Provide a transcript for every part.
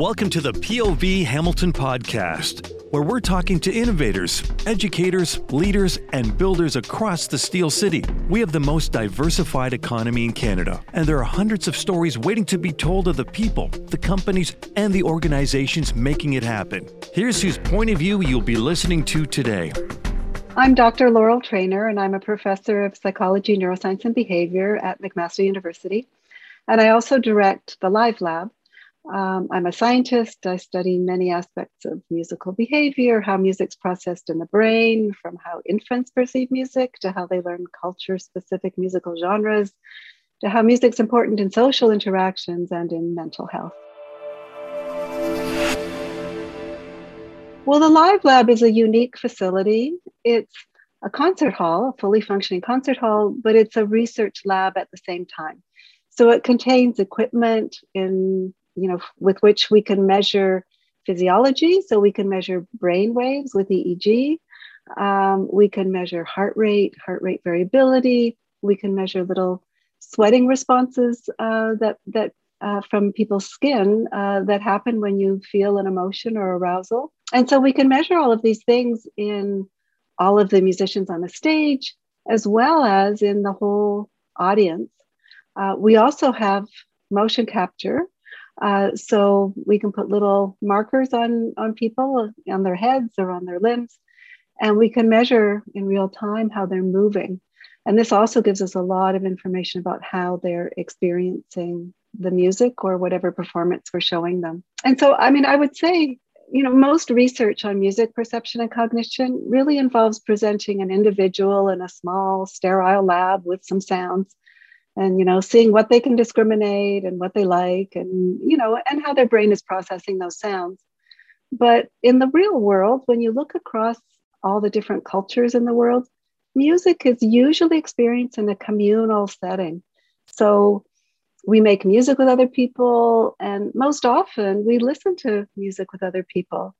Welcome to the POV Hamilton podcast, where we're talking to innovators, educators, leaders, and builders across the Steel City. We have the most diversified economy in Canada, and there are hundreds of stories waiting to be told of the people, the companies, and the organizations making it happen. Here's whose point of view you'll be listening to today. I'm Dr. Laurel Trainor, and I'm a professor of psychology, neuroscience, and behavior at McMaster University. And I also direct the Live Lab, um, I'm a scientist. I study many aspects of musical behavior, how music's processed in the brain, from how infants perceive music to how they learn culture specific musical genres, to how music's important in social interactions and in mental health. Well, the Live Lab is a unique facility. It's a concert hall, a fully functioning concert hall, but it's a research lab at the same time. So it contains equipment in you know, with which we can measure physiology. So we can measure brain waves with EEG. Um, we can measure heart rate, heart rate variability. We can measure little sweating responses uh, that that uh, from people's skin uh, that happen when you feel an emotion or arousal. And so we can measure all of these things in all of the musicians on the stage, as well as in the whole audience. Uh, we also have motion capture, uh, so we can put little markers on, on people, on their heads or on their limbs, and we can measure in real time how they're moving. And this also gives us a lot of information about how they're experiencing the music or whatever performance we're showing them. And so, I mean, I would say, you know, most research on music perception and cognition really involves presenting an individual in a small, sterile lab with some sounds and you know seeing what they can discriminate and what they like and you know and how their brain is processing those sounds. But in the real world when you look across all the different cultures in the world music is usually experienced in a communal setting. So we make music with other people and most often we listen to music with other people.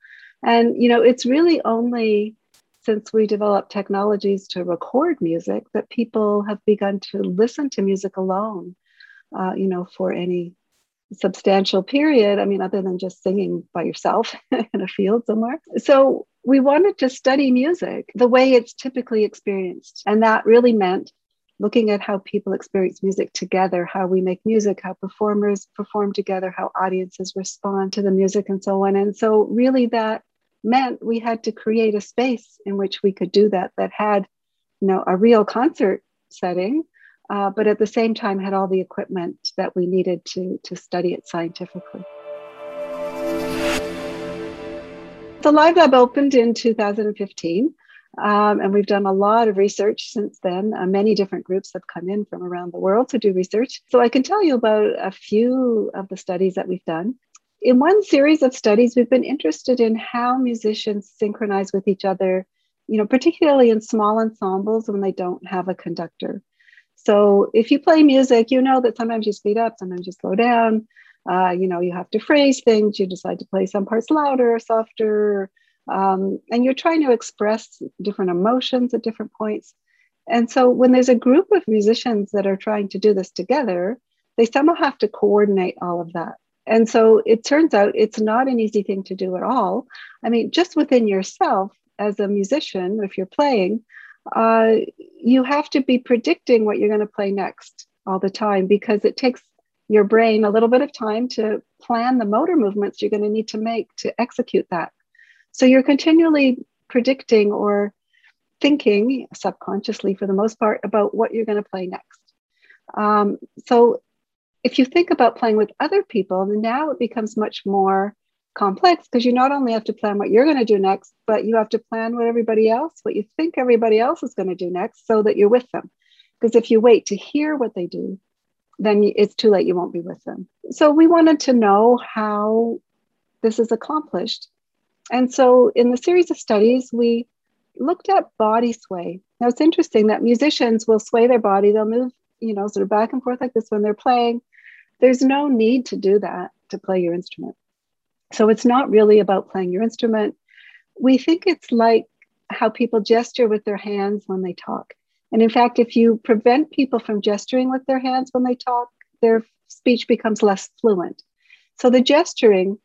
And you know it's really only since we developed technologies to record music that people have begun to listen to music alone uh, you know for any substantial period i mean other than just singing by yourself in a field somewhere. So we wanted to study music the way it's typically experienced and that really meant looking at how people experience music together how we make music how performers perform together how audiences respond to the music and so on. And so really that meant we had to create a space in which we could do that that had you know a real concert setting uh, but at the same time had all the equipment that we needed to to study it scientifically the live lab opened in 2015 um, and we've done a lot of research since then. Uh, many different groups have come in from around the world to do research. So I can tell you about a few of the studies that we've done in one series of studies, we've been interested in how musicians synchronize with each other, you know, particularly in small ensembles when they don't have a conductor. So if you play music, you know that sometimes you speed up, sometimes you slow down. Uh, you know, you have to phrase things. You decide to play some parts louder or softer, um, and you're trying to express different emotions at different points. And so when there's a group of musicians that are trying to do this together, they somehow have to coordinate all of that. And so it turns out it's not an easy thing to do at all. I mean, just within yourself as a musician, if you're playing, uh, you have to be predicting what you're going to play next all the time because it takes your brain a little bit of time to plan the motor movements you're going to need to make to execute that. So you're continually predicting or thinking subconsciously for the most part about what you're going to play next. Um, so if you think about playing with other people, now it becomes much more complex because you not only have to plan what you're going to do next, but you have to plan what everybody else, what you think everybody else is going to do next so that you're with them. Because if you wait to hear what they do, then it's too late, you won't be with them. So we wanted to know how this is accomplished. And so in the series of studies, we looked at body sway. Now it's interesting that musicians will sway their body, they'll move, you know, sort of back and forth like this when they're playing. There's no need to do that to play your instrument. So it's not really about playing your instrument. We think it's like how people gesture with their hands when they talk. And in fact, if you prevent people from gesturing with their hands when they talk, their speech becomes less fluent. So the gesturing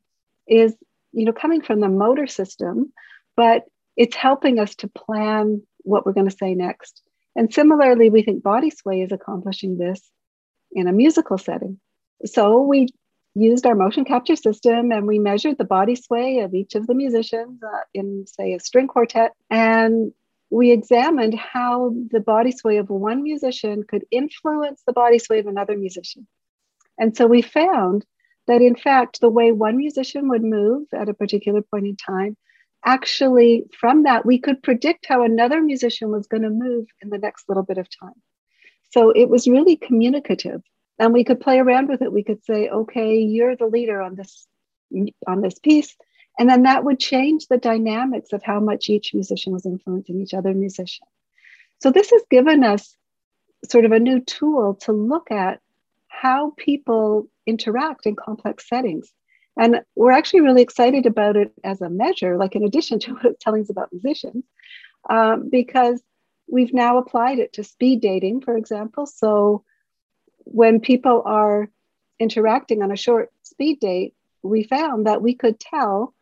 is you know coming from the motor system but it's helping us to plan what we're going to say next and similarly we think body sway is accomplishing this in a musical setting so we used our motion capture system and we measured the body sway of each of the musicians uh, in say a string quartet. And we examined how the body sway of one musician could influence the body sway of another musician. And so we found that in fact the way one musician would move at a particular point in time actually from that we could predict how another musician was going to move in the next little bit of time. So it was really communicative and we could play around with it we could say okay you're the leader on this on this piece and then that would change the dynamics of how much each musician was influencing each other musician so this has given us sort of a new tool to look at how people interact in complex settings. And we're actually really excited about it as a measure, like in addition to what it's telling us about musicians, um, because we've now applied it to speed dating, for example. So when people are interacting on a short speed date, we found that we could tell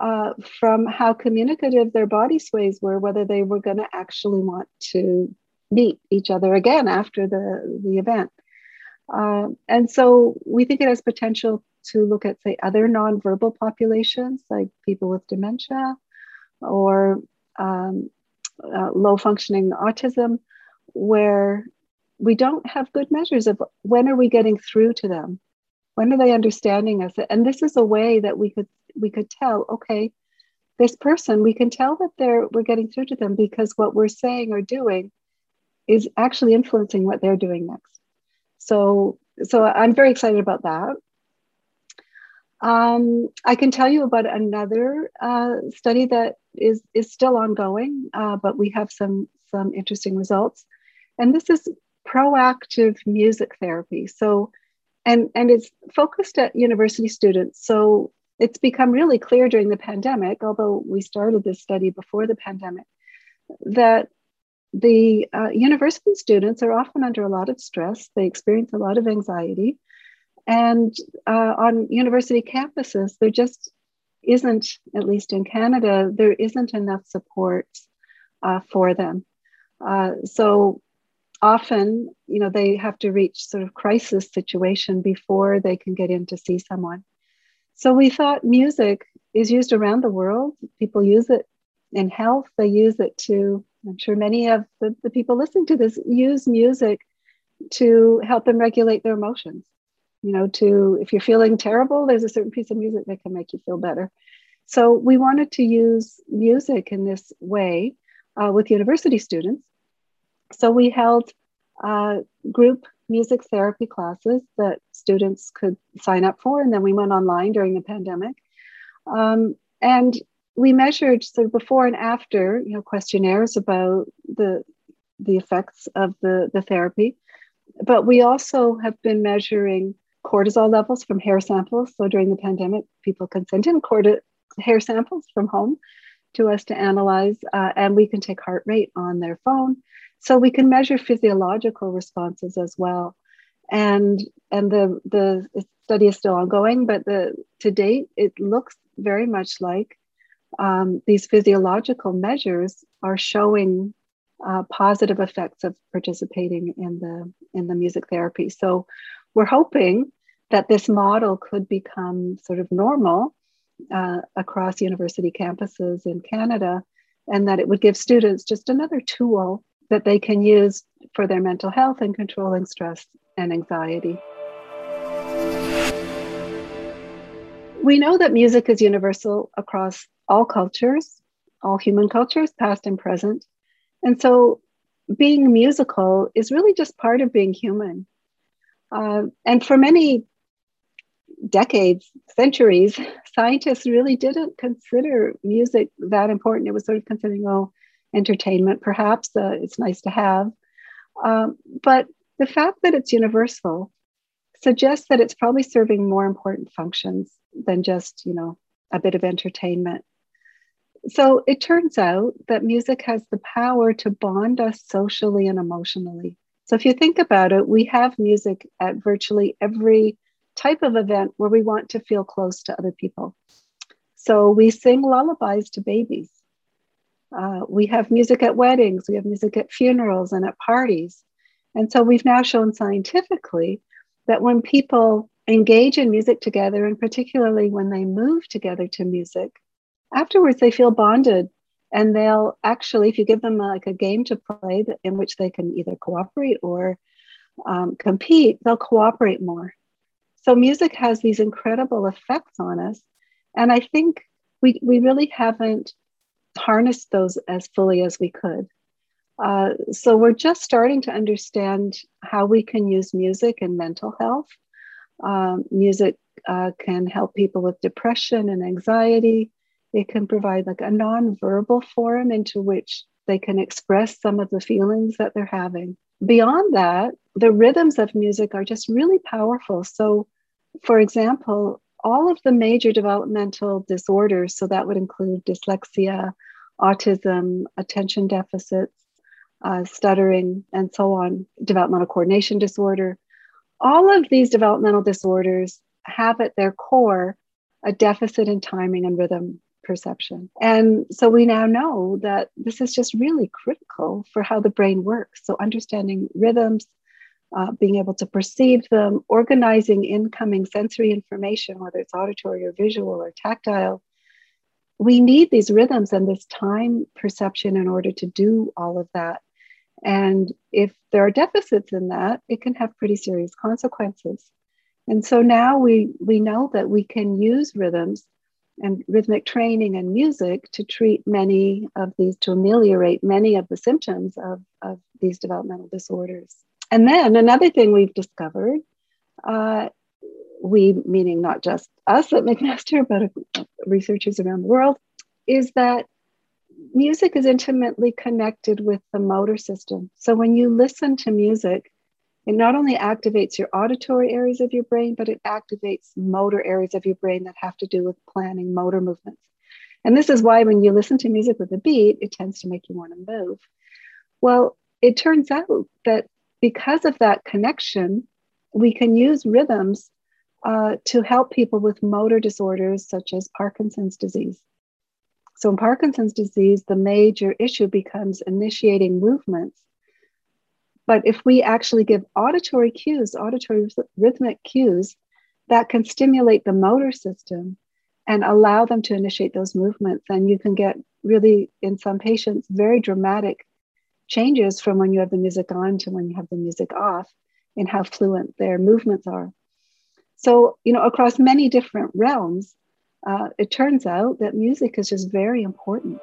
uh, from how communicative their body sways were whether they were going to actually want to meet each other again after the, the event. Um, and so we think it has potential to look at, say, other nonverbal populations like people with dementia or um, uh, low functioning autism, where we don't have good measures of when are we getting through to them when are they understanding us and this is a way that we could we could tell okay this person we can tell that they're we're getting through to them because what we're saying or doing is actually influencing what they're doing next so, so I'm very excited about that. Um, I can tell you about another uh, study that is is still ongoing, uh, but we have some some interesting results. And this is proactive music therapy. So, and and it's focused at university students. So it's become really clear during the pandemic, although we started this study before the pandemic, that the uh, university students are often under a lot of stress. They experience a lot of anxiety. And uh, on university campuses, there just isn't, at least in Canada, there isn't enough support uh, for them. Uh, so often, you know, they have to reach sort of crisis situation before they can get in to see someone. So we thought music is used around the world. People use it in health, they use it to I'm sure many of the, the people listening to this use music to help them regulate their emotions. You know, to if you're feeling terrible, there's a certain piece of music that can make you feel better. So we wanted to use music in this way uh, with university students. So we held uh, group music therapy classes that students could sign up for, and then we went online during the pandemic. Um, and we measured sort of before and after, you know, questionnaires about the the effects of the, the therapy. But we also have been measuring cortisol levels from hair samples. So during the pandemic, people can send in corti- hair samples from home to us to analyze, uh, and we can take heart rate on their phone. So we can measure physiological responses as well. And and the the study is still ongoing, but the to date it looks very much like um, these physiological measures are showing uh, positive effects of participating in the in the music therapy. So we're hoping that this model could become sort of normal uh, across university campuses in Canada, and that it would give students just another tool that they can use for their mental health and controlling stress and anxiety. We know that music is universal across all cultures, all human cultures, past and present. And so being musical is really just part of being human. Uh, and for many decades, centuries, scientists really didn't consider music that important. It was sort of considering, oh, entertainment, perhaps uh, it's nice to have. Um, but the fact that it's universal suggests that it's probably serving more important functions than just, you know, a bit of entertainment. So it turns out that music has the power to bond us socially and emotionally. So if you think about it, we have music at virtually every type of event where we want to feel close to other people. So we sing lullabies to babies. Uh, we have music at weddings, we have music at funerals and at parties. And so we've now shown scientifically that when people engage in music together, and particularly when they move together to music, afterwards they feel bonded and they'll actually, if you give them like a game to play in which they can either cooperate or um, compete, they'll cooperate more. So music has these incredible effects on us. And I think we, we really haven't harnessed those as fully as we could. Uh, so we're just starting to understand how we can use music in mental health. Um, music uh, can help people with depression and anxiety. It can provide like a non-verbal forum into which they can express some of the feelings that they're having. Beyond that, the rhythms of music are just really powerful. So, for example, all of the major developmental disorders, so that would include dyslexia, autism, attention deficits, uh, stuttering, and so on, developmental coordination disorder, all of these developmental disorders have at their core a deficit in timing and rhythm perception. And so we now know that this is just really critical for how the brain works. So understanding rhythms, uh, being able to perceive them, organizing incoming sensory information, whether it's auditory or visual or tactile. We need these rhythms and this time perception in order to do all of that. And if there are deficits in that, it can have pretty serious consequences. And so now we, we know that we can use rhythms and rhythmic training and music to treat many of these, to ameliorate many of the symptoms of, of these developmental disorders. And then another thing we've discovered, uh, we meaning not just us at McMaster, but researchers around the world, is that music is intimately connected with the motor system. So when you listen to music, it not only activates your auditory areas of your brain, but it activates motor areas of your brain that have to do with planning motor movements. And this is why when you listen to music with a beat, it tends to make you want to move. Well, it turns out that because of that connection, we can use rhythms uh, to help people with motor disorders such as Parkinson's disease. So, in Parkinson's disease, the major issue becomes initiating movements but if we actually give auditory cues, auditory rhythmic cues that can stimulate the motor system and allow them to initiate those movements, then you can get really, in some patients, very dramatic changes from when you have the music on to when you have the music off in how fluent their movements are. So, you know, across many different realms, uh, it turns out that music is just very important.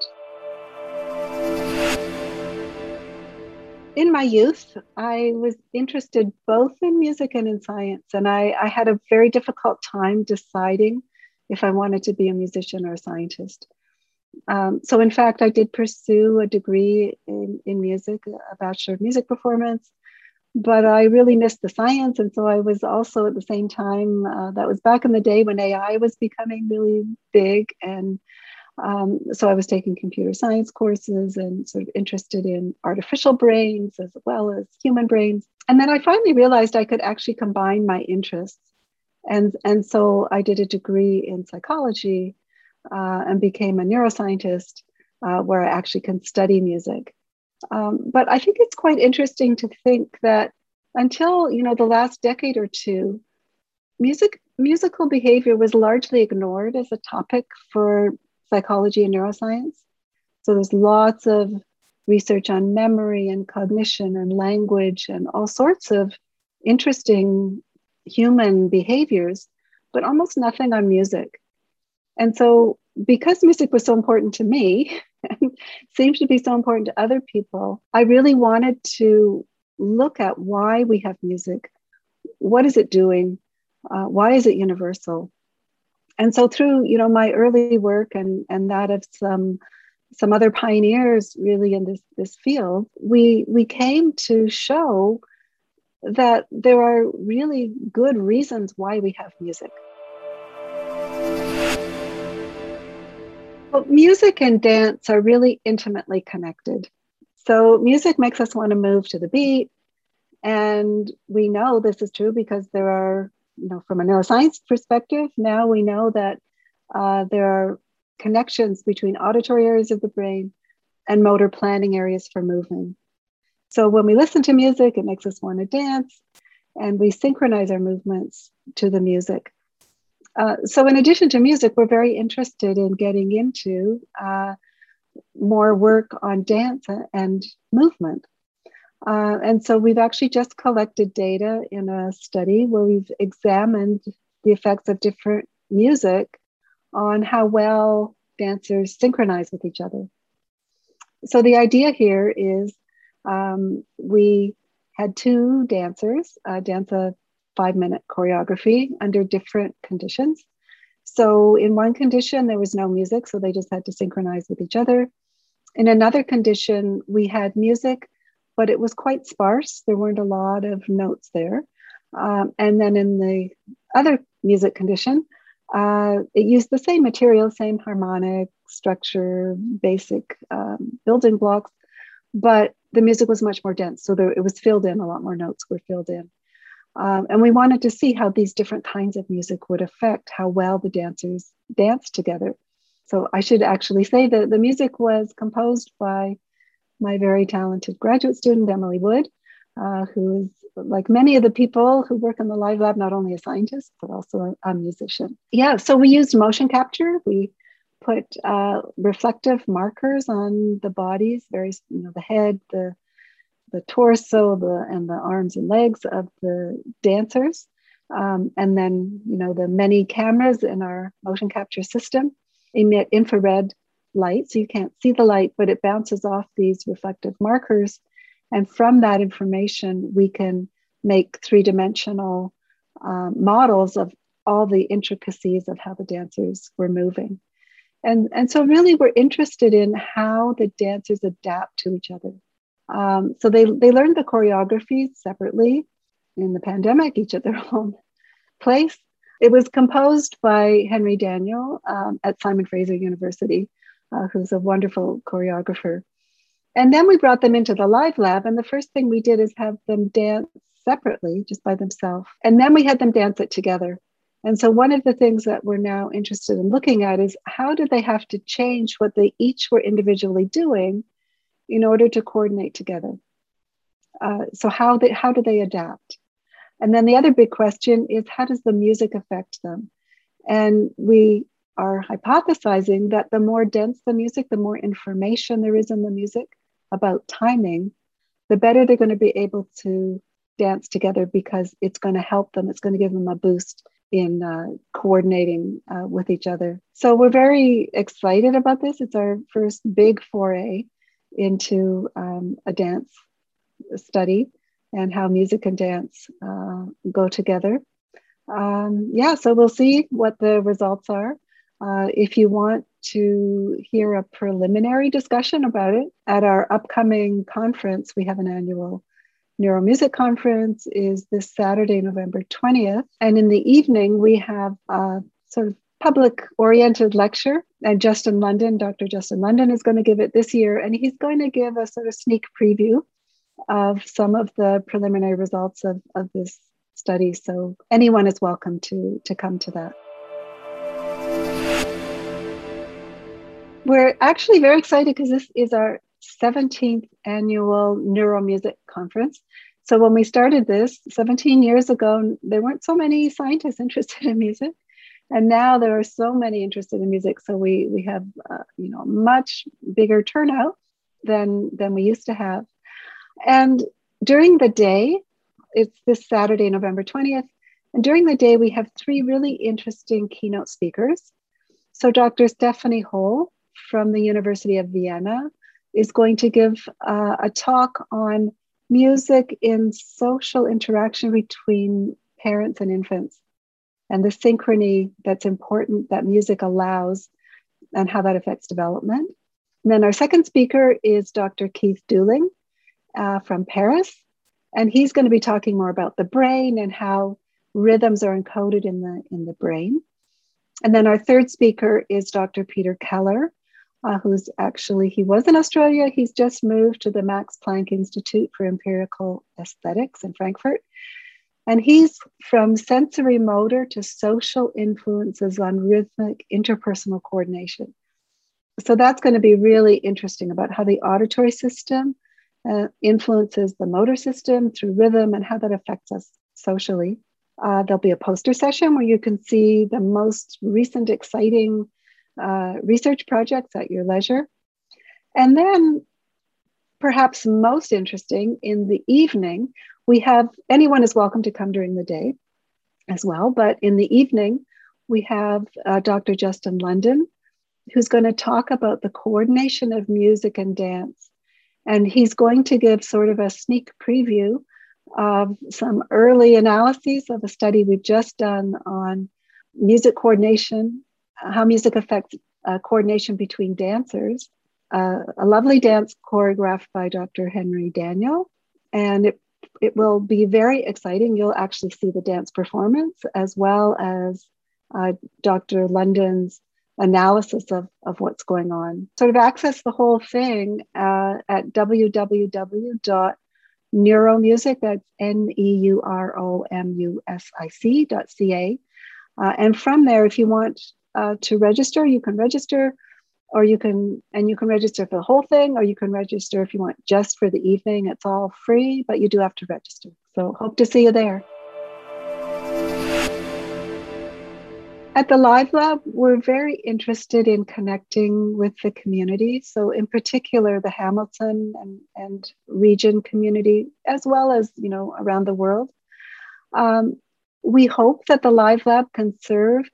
in my youth, I was interested both in music and in science. And I, I, had a very difficult time deciding if I wanted to be a musician or a scientist. Um, so, in fact, I did pursue a degree in, in music, a Bachelor of Music Performance, but I really missed the science. And so I was also at the same time, uh, that was back in the day when AI was becoming really big. And um, so I was taking computer science courses and sort of interested in artificial brains as well as human brains. And then I finally realized I could actually combine my interests. And, and so I did a degree in psychology uh, and became a neuroscientist uh, where I actually can study music. Um, but I think it's quite interesting to think that until you know the last decade or two, music musical behavior was largely ignored as a topic for psychology and neuroscience. So there's lots of research on memory and cognition and language and all sorts of interesting human behaviors, but almost nothing on music. And so, because music was so important to me and seems to be so important to other people, I really wanted to look at why we have music. What is it doing? Uh, why is it universal? and so through you know my early work and and that of some some other pioneers really in this this field we we came to show that there are really good reasons why we have music music and dance are really intimately connected so music makes us want to move to the beat and we know this is true because there are you know, from a neuroscience perspective, now we know that uh, there are connections between auditory areas of the brain and motor planning areas for moving. So when we listen to music, it makes us want to dance, and we synchronize our movements to the music. Uh, so, in addition to music, we're very interested in getting into uh, more work on dance and movement. Uh, and so, we've actually just collected data in a study where we've examined the effects of different music on how well dancers synchronize with each other. So, the idea here is um, we had two dancers dance a five minute choreography under different conditions. So, in one condition, there was no music, so they just had to synchronize with each other. In another condition, we had music, but it was quite sparse. There weren't a lot of notes there. Um, and then in the other music condition, uh, it used the same material, same harmonic structure, basic um, building blocks, but the music was much more dense. So there, it was filled in, a lot more notes were filled in. Um, and we wanted to see how these different kinds of music would affect how well the dancers danced together. So I should actually say that the music was composed by my very talented graduate student, Emily Wood, uh, who is like many of the people who work in the live lab, not only a scientist, but also a, a musician. Yeah, so we used motion capture. We put uh, reflective markers on the bodies, very, you know, the head, the the torso the, and the arms and legs of the dancers. Um, and then, you know, the many cameras in our motion capture system emit infrared light. So you can't see the light, but it bounces off these reflective markers. And from that information, we can make three dimensional um, models of all the intricacies of how the dancers were moving. And, and so, really, we're interested in how the dancers adapt to each other. Um, so they, they learned the choreography separately in the pandemic, each at their own place. It was composed by Henry Daniel um, at Simon Fraser University, uh, who's a wonderful choreographer. And then we brought them into the live lab. And the first thing we did is have them dance separately, just by themselves. And then we had them dance it together. And so, one of the things that we're now interested in looking at is how did they have to change what they each were individually doing in order to coordinate together. Uh, so how they, how do they adapt? And then the other big question is how does the music affect them? And we are hypothesizing that the more dense the music, the more information there is in the music about timing, the better they're going to be able to dance together because it's going to help them. It's going to give them a boost in uh, coordinating uh, with each other. So we're very excited about this. It's our first big foray into um, a dance study and how music and dance uh, go together. Um, yeah, so we'll see what the results are. Uh, if you want to hear a preliminary discussion about it at our upcoming conference, we have an annual neuromusic conference is this Saturday, November 20th. And in the evening, we have a sort of public oriented lecture. And Justin London, Dr. Justin London, is going to give it this year. And he's going to give a sort of sneak preview of some of the preliminary results of, of this study. So anyone is welcome to, to come to that. We're actually very excited because this is our 17th annual Neuromusic Conference. So when we started this 17 years ago, there weren't so many scientists interested in music and now there are so many interested in music so we we have uh, you know much bigger turnout than than we used to have. And during the day it's this saturday november 20th and during the day we have three really interesting keynote speakers. So dr Stefanie Hoehl from the university of vienna is going to give uh, a talk on music in social interaction between parents and infants and the synchrony that's important that music allows and how that affects development. And then our second speaker is Dr. Keith Doelling uh, from Paris. And he's going to be talking more about the brain and how rhythms are encoded in the, in the brain. And then our third speaker is Dr. Peter Keller, uh, who's actually, he was in Australia. He's just moved to the Max Planck Institute for Empirical Aesthetics in Frankfurt. And he's from sensory motor to social influences on rhythmic interpersonal coordination. so that's going to be really interesting about how the auditory system uh, influences the motor system through rhythm and how that affects us socially. Uh, there'll be a poster session where you can see the most recent exciting uh, research projects at your leisure. And then, perhaps most interesting, in the evening, we have anyone is welcome to come during the day as well, but in the evening, we have uh, Dr. Justin London, who's going to talk about the coordination of music and dance. And he's going to give sort of a sneak preview of some early analyses of a study we've just done on music coordination, how music affects uh, coordination between dancers. Uh, a lovely dance choreographed by Dr. Henry Daniel. And it, it will be very exciting. You'll actually see the dance performance as well as uh, Dr. London's analysis of, of what's going on. Sort of access the whole thing uh, at www.neuromusic, that's N-E-U-R-O-M-U-S-I-C dot C-A. Uh, and from there, if you want uh, to register, you can register or you can, and you can register for the whole thing, or you can register if you want just for the evening. It's all free, but you do have to register. So hope to see you there. At the Live Lab, we're very interested in connecting with the community. So, in particular, the Hamilton and, and region community, as well as you know around the world. Um, we hope that the Live Lab can serve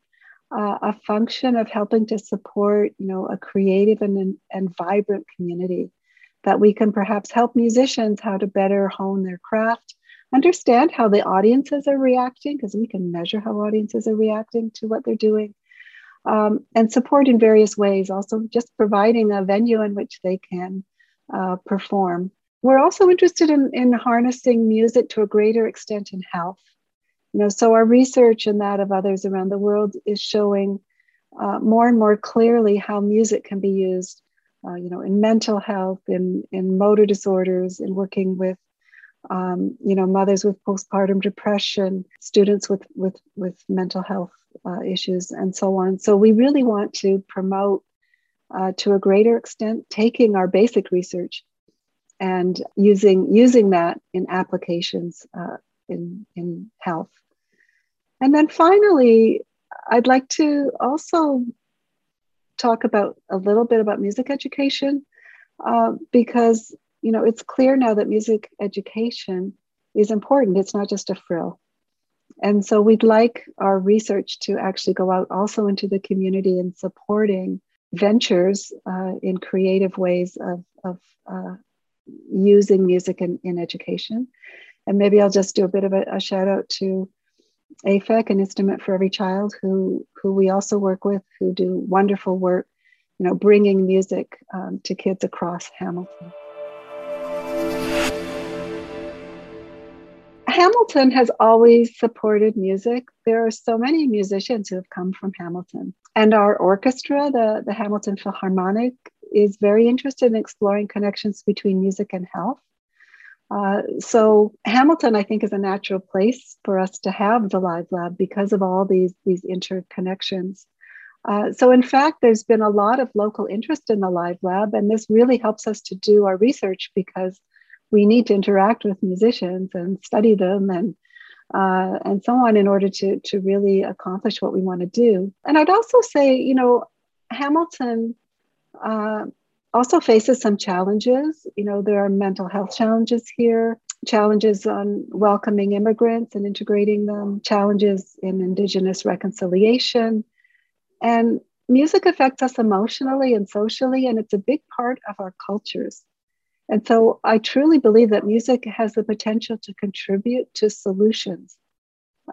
uh, a function of helping to support, you know, a creative and, and vibrant community. That we can perhaps help musicians how to better hone their craft understand how the audiences are reacting because we can measure how audiences are reacting to what they're doing um, and support in various ways also just providing a venue in which they can uh, perform we're also interested in, in harnessing music to a greater extent in health you know so our research and that of others around the world is showing uh, more and more clearly how music can be used uh, you know in mental health in in motor disorders in working with um, you know, mothers with postpartum depression, students with with with mental health uh, issues, and so on. So we really want to promote, uh, to a greater extent, taking our basic research and using using that in applications uh, in in health. And then finally, I'd like to also talk about a little bit about music education uh, because you know, it's clear now that music education is important. It's not just a frill. And so we'd like our research to actually go out also into the community and supporting ventures uh, in creative ways of, of uh, using music in, in education. And maybe I'll just do a bit of a, a shout out to AFEC, an instrument for every child, who who we also work with, who do wonderful work, you know, bringing music um, to kids across Hamilton. Hamilton has always supported music. There are so many musicians who have come from Hamilton. And our orchestra, the, the Hamilton Philharmonic, is very interested in exploring connections between music and health. Uh, so Hamilton, I think, is a natural place for us to have the Live Lab because of all these, these interconnections. Uh, so in fact, there's been a lot of local interest in the Live Lab, and this really helps us to do our research because we need to interact with musicians and study them and uh, and so on in order to to really accomplish what we want to do. And I'd also say, you know, Hamilton uh, also faces some challenges. You know, there are mental health challenges here, challenges on welcoming immigrants and integrating them, challenges in Indigenous reconciliation, and music affects us emotionally and socially, and it's a big part of our cultures. And so I truly believe that music has the potential to contribute to solutions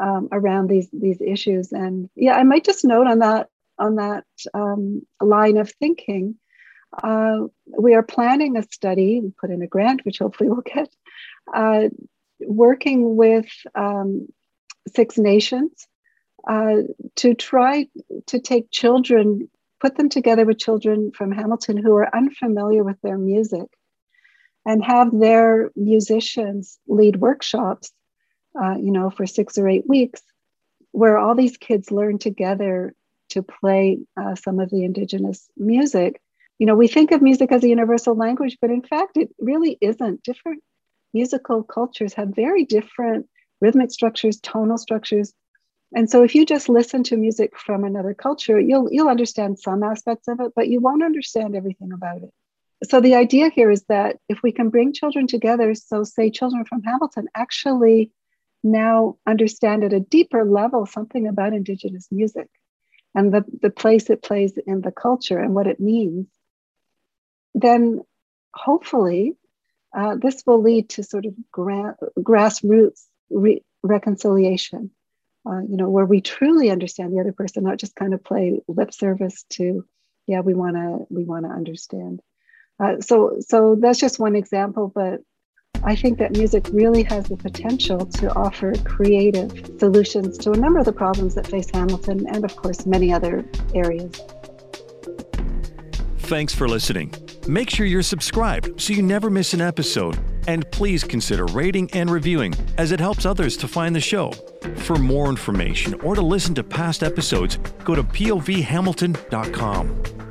um, around these these issues. And yeah, I might just note on that on that um, line of thinking, uh, we are planning a study. We put in a grant, which hopefully we'll get, uh, working with um, Six Nations uh, to try to take children, put them together with children from Hamilton who are unfamiliar with their music and have their musicians lead workshops, uh, you know, for six or eight weeks, where all these kids learn together to play uh, some of the indigenous music you know, we think of music as a universal language, but in fact, it really isn't. Different musical cultures have very different rhythmic structures, tonal structures. And so if you just listen to music from another culture, you'll you'll understand some aspects of it, but you won't understand everything about it. So the idea here is that if we can bring children together, so say children from Hamilton actually now understand at a deeper level something about Indigenous music and the, the place it plays in the culture and what it means, then hopefully uh, this will lead to sort of gra- grassroots re- reconciliation, uh, you know, where we truly understand the other person, not just kind of play lip service to, yeah, we want to we want to understand. Uh, so so that's just one example, but I think that music really has the potential to offer creative solutions to a number of the problems that face Hamilton and, of course, many other areas. Thanks for listening. Make sure you're subscribed so you never miss an episode. And please consider rating and reviewing as it helps others to find the show. For more information or to listen to past episodes, go to povhamilton.com.